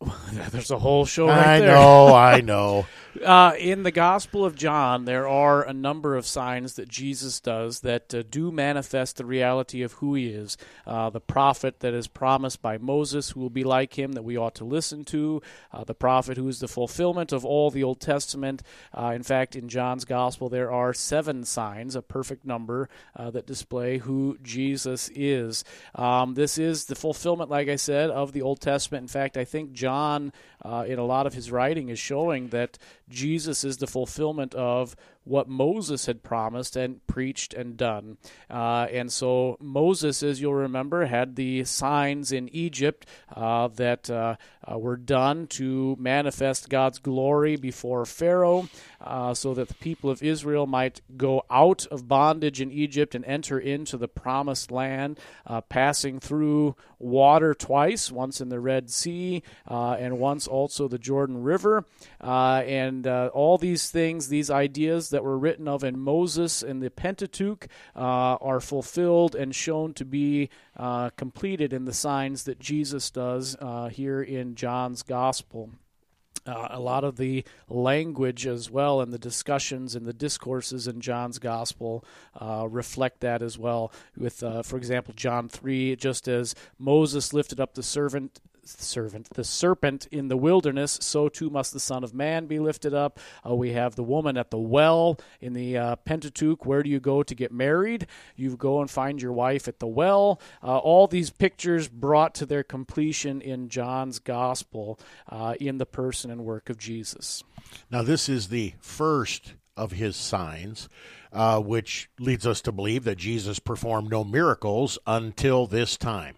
There's a whole show right I there. know, I know. Uh, in the Gospel of John, there are a number of signs that Jesus does that uh, do manifest the reality of who he is. Uh, the prophet that is promised by Moses, who will be like him, that we ought to listen to. Uh, the prophet who is the fulfillment of all the Old Testament. Uh, in fact, in John's Gospel, there are seven signs, a perfect number, uh, that display who Jesus is. Um, this is the fulfillment, like I said, of the Old Testament. In fact, I think John, uh, in a lot of his writing, is showing that Jesus is the fulfillment of what Moses had promised and preached and done. Uh, and so Moses, as you'll remember, had the signs in Egypt uh, that uh, uh, were done to manifest God's glory before Pharaoh, uh, so that the people of Israel might go out of bondage in Egypt and enter into the promised land, uh, passing through water twice, once in the Red Sea and once also the Jordan River. And all these things, these ideas that were written of in Moses and the Pentateuch, uh, are fulfilled and shown to be uh, completed in the signs that Jesus does uh, here in John's Gospel. Uh, a lot of the language as well and the discussions and the discourses in John's gospel uh, reflect that as well. With, uh, for example, John 3, just as Moses lifted up the servant servant, the serpent in the wilderness, so too must the Son of Man be lifted up. Uh, we have the woman at the well in the uh, Pentateuch. Where do you go to get married? You go and find your wife at the well. Uh, all these pictures brought to their completion in John's Gospel uh, in the person and work of Jesus. Now, this is the first of his signs, uh, which leads us to believe that Jesus performed no miracles until this time.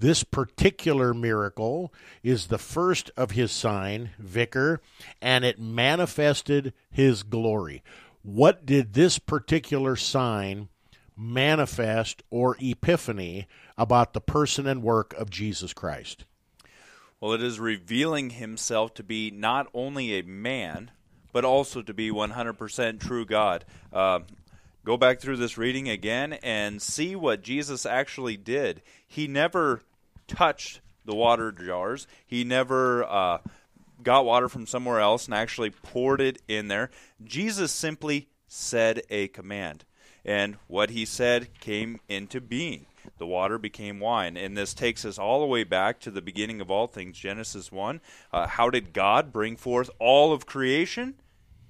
This particular miracle is the first of his sign, vicar, and it manifested his glory. What did this particular sign manifest or epiphany about the person and work of Jesus Christ? Well, it is revealing himself to be not only a man, but also to be 100% true God. Uh, go back through this reading again and see what Jesus actually did. He never touched the water jars, he never. Uh, got water from somewhere else and actually poured it in there. Jesus simply said a command. And what he said came into being. The water became wine. And this takes us all the way back to the beginning of all things, Genesis 1. Uh, how did God bring forth all of creation?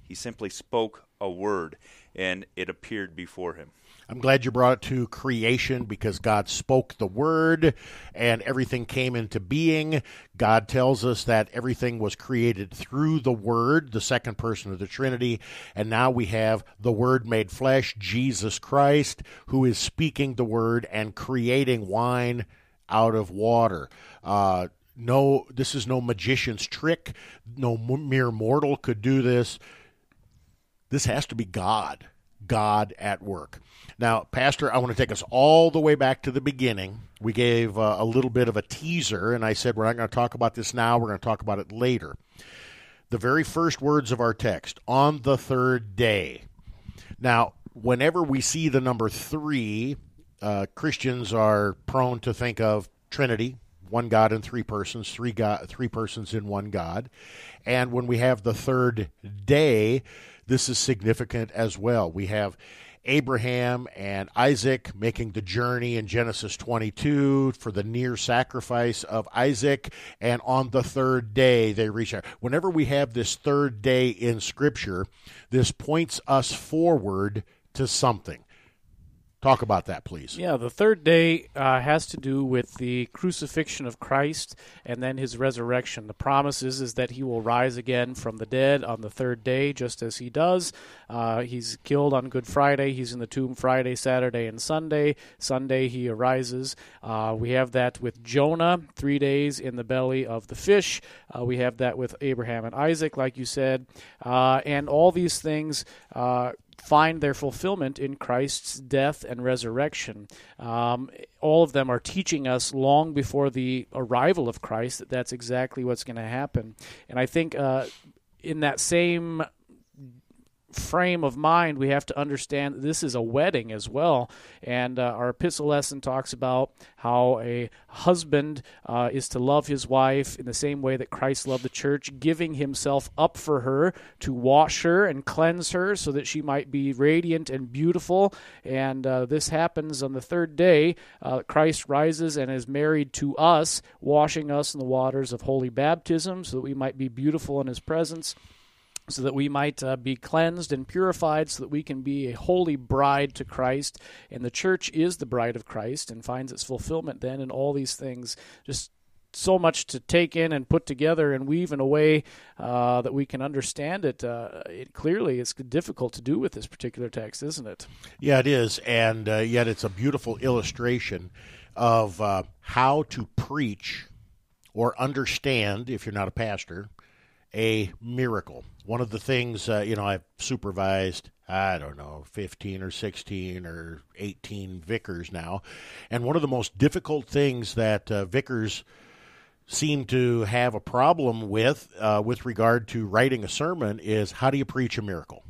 He simply spoke a word, and it appeared before him. I'm glad you brought it to creation because God spoke the word and everything came into being. God tells us that everything was created through the word, the second person of the Trinity. And now we have the word made flesh, Jesus Christ, who is speaking the word and creating wine out of water. Uh, no, this is no magician's trick. No mere mortal could do this. This has to be God, God at work. Now, Pastor, I want to take us all the way back to the beginning. We gave uh, a little bit of a teaser, and I said we're not going to talk about this now, we're going to talk about it later. The very first words of our text on the third day. Now, whenever we see the number three, uh, Christians are prone to think of Trinity, one God in three persons, three God, three persons in one God. And when we have the third day, this is significant as well. We have Abraham and Isaac making the journey in Genesis 22 for the near sacrifice of Isaac, and on the third day they reach out. Whenever we have this third day in Scripture, this points us forward to something. Talk about that, please. Yeah, the third day uh, has to do with the crucifixion of Christ and then his resurrection. The promise is, is that he will rise again from the dead on the third day, just as he does. Uh, he's killed on Good Friday. He's in the tomb Friday, Saturday, and Sunday. Sunday he arises. Uh, we have that with Jonah, three days in the belly of the fish. Uh, we have that with Abraham and Isaac, like you said. Uh, and all these things uh, find their fulfillment in Christ's death and resurrection. Um, all of them are teaching us long before the arrival of Christ that that's exactly what's going to happen. And I think uh, in that same frame of mind, we have to understand this is a wedding as well. And uh, our epistle lesson talks about how a husband uh, is to love his wife in the same way that Christ loved the church, giving himself up for her to wash her and cleanse her so that she might be radiant and beautiful. And uh, this happens on the third day. Uh, Christ rises and is married to us, washing us in the waters of holy baptism so that we might be beautiful in his presence so that we might uh, be cleansed and purified, so that we can be a holy bride to Christ. And the church is the bride of Christ and finds its fulfillment then in all these things. Just so much to take in and put together and weave in a way uh, that we can understand it. Uh, it clearly, it's difficult to do with this particular text, isn't it? Yeah, it is, and uh, yet it's a beautiful illustration of uh, how to preach or understand, if you're not a pastor, a miracle. One of the things, uh, you know, I've supervised, I don't know, 15 or 16 or 18 vicars now. And one of the most difficult things that uh, vicars seem to have a problem with, uh, with regard to writing a sermon, is how do you preach a miracle?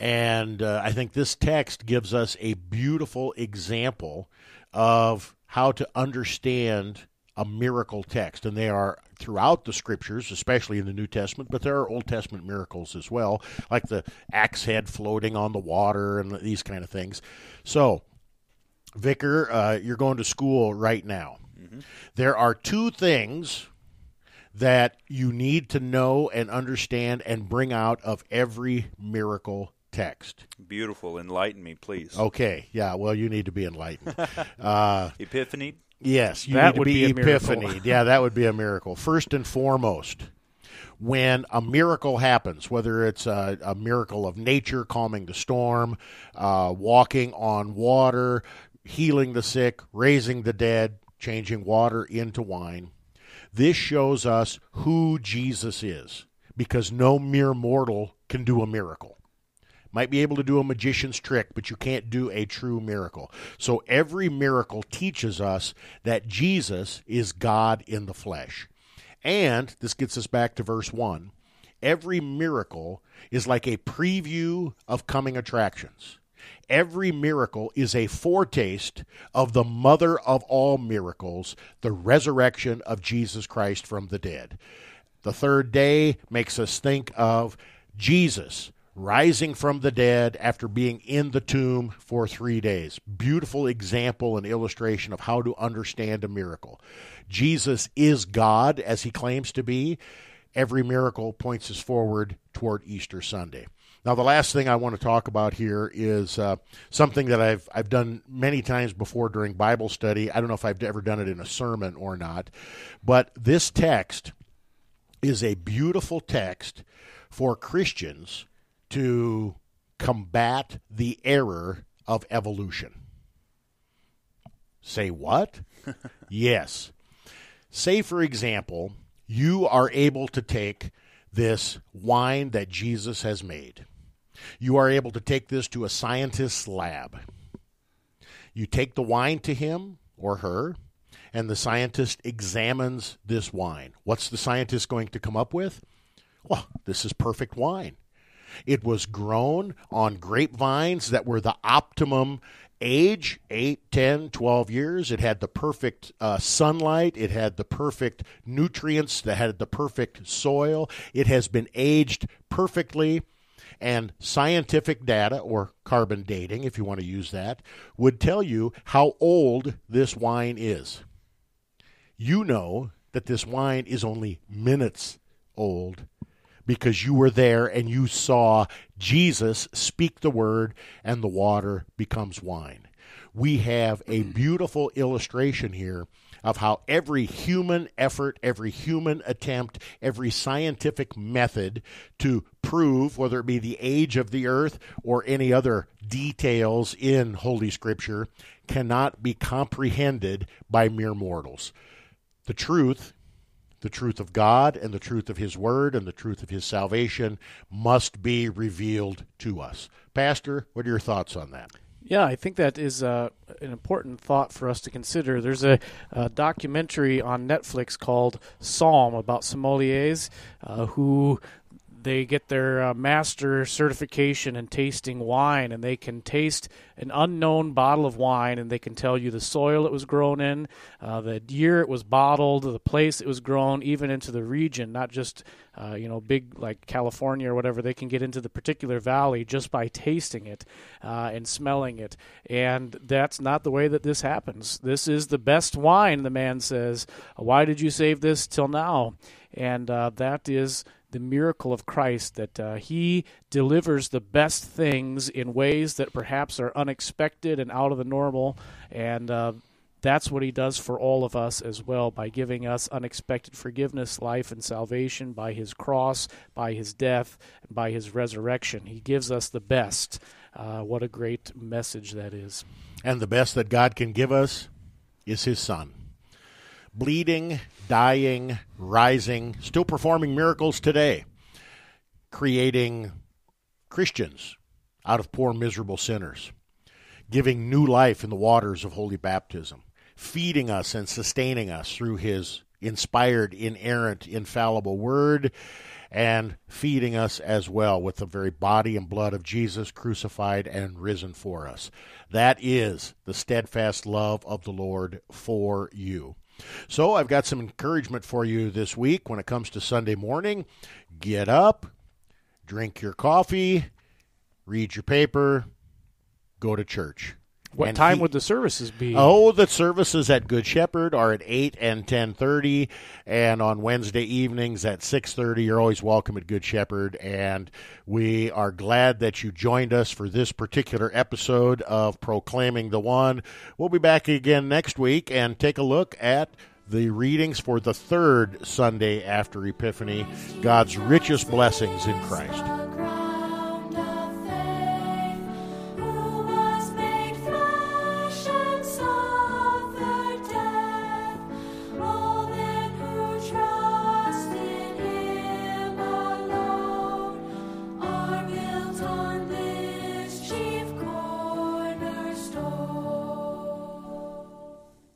And uh, I think this text gives us a beautiful example of how to understand a miracle text. And they are throughout the scriptures, especially in the New Testament, but there are Old Testament miracles as well, like the axe head floating on the water and these kind of things. So, Vicar, uh, you're going to school right now. There are two things that you need to know and understand and bring out of every miracle text. Beautiful. Enlighten me, please. Okay, yeah, well, you need to be enlightened. uh, Epiphany. Yes, you That need to would be, be epiphany. yeah, that would be a miracle. First and foremost, when a miracle happens, whether it's a, a miracle of nature, calming the storm, uh, walking on water, healing the sick, raising the dead, changing water into wine, this shows us who Jesus is because no mere mortal can do a miracle. Might be able to do a magician's trick, but you can't do a true miracle. So every miracle teaches us that Jesus is God in the flesh. And this gets us back to verse 1. Every miracle is like a preview of coming attractions. Every miracle is a foretaste of the mother of all miracles, the resurrection of Jesus Christ from the dead. The third day makes us think of Jesus rising from the dead after being in the tomb for three days. Beautiful example and illustration of how to understand a miracle. Jesus is God, as he claims to be. Every miracle points us forward toward Easter Sunday. Now, the last thing I want to talk about here is uh, something that I've I've done many times before during Bible study. I don't know if I've ever done it in a sermon or not, but this text is a beautiful text for Christians to combat the error of evolution. Say what? yes. Say, for example, you are able to take this wine that Jesus has made. You are able to take this to a scientist's lab. You take the wine to him or her, and the scientist examines this wine. What's the scientist going to come up with? Well, this is perfect wine. It was grown on grapevines that were the optimum age 8, 10, 12 years. It had the perfect uh, sunlight. It had the perfect nutrients. That had the perfect soil. It has been aged perfectly. And scientific data, or carbon dating, if you want to use that, would tell you how old this wine is. You know that this wine is only minutes old because you were there and you saw Jesus speak the word and the water becomes wine. We have a mm. beautiful illustration here of how every human effort, every human attempt, every scientific method to prove, whether it be the age of the earth or any other details in Holy Scripture, cannot be comprehended by mere mortals. The truth the truth of God and the truth of His Word and the truth of His salvation must be revealed to us. Pastor, what are your thoughts on that? Yeah, I think that is uh, an important thought for us to consider. There's a, a documentary on Netflix called Somm about sommeliers uh, who they get their uh, master certification in tasting wine, and they can taste an unknown bottle of wine, and they can tell you the soil it was grown in, uh, the year it was bottled, the place it was grown, even into the region, not just uh, you know big like California or whatever. They can get into the particular valley just by tasting it uh, and smelling it, and that's not the way that this happens. This is the best wine, the man says. Why did you save this till now? And uh, that is the miracle of Christ that uh, He delivers the best things in ways that perhaps are unexpected and out of the normal. And uh, that's what He does for all of us as well by giving us unexpected forgiveness, life, and salvation by His cross, by His death, and by His resurrection. He gives us the best. Uh, what a great message that is. And the best that God can give us is His Son. Bleeding, dying, rising, still performing miracles today, creating Christians out of poor, miserable sinners, giving new life in the waters of holy baptism, feeding us and sustaining us through His inspired, inerrant, infallible word, and feeding us as well with the very body and blood of Jesus crucified and risen for us. That is the steadfast love of the Lord for you. So I've got some encouragement for you this week when it comes to Sunday morning. Get up, drink your coffee, read your paper, go to church. What And time he- would the services be? Oh, the services at Good Shepherd are at eight and ten thirty, and on Wednesday evenings at six thirty. You're always welcome at Good Shepherd, and we are glad that you joined us for this particular episode of Proclaiming the One. We'll be back again next week and take a look at the readings for the third Sunday after Epiphany, God's richest blessings in Christ.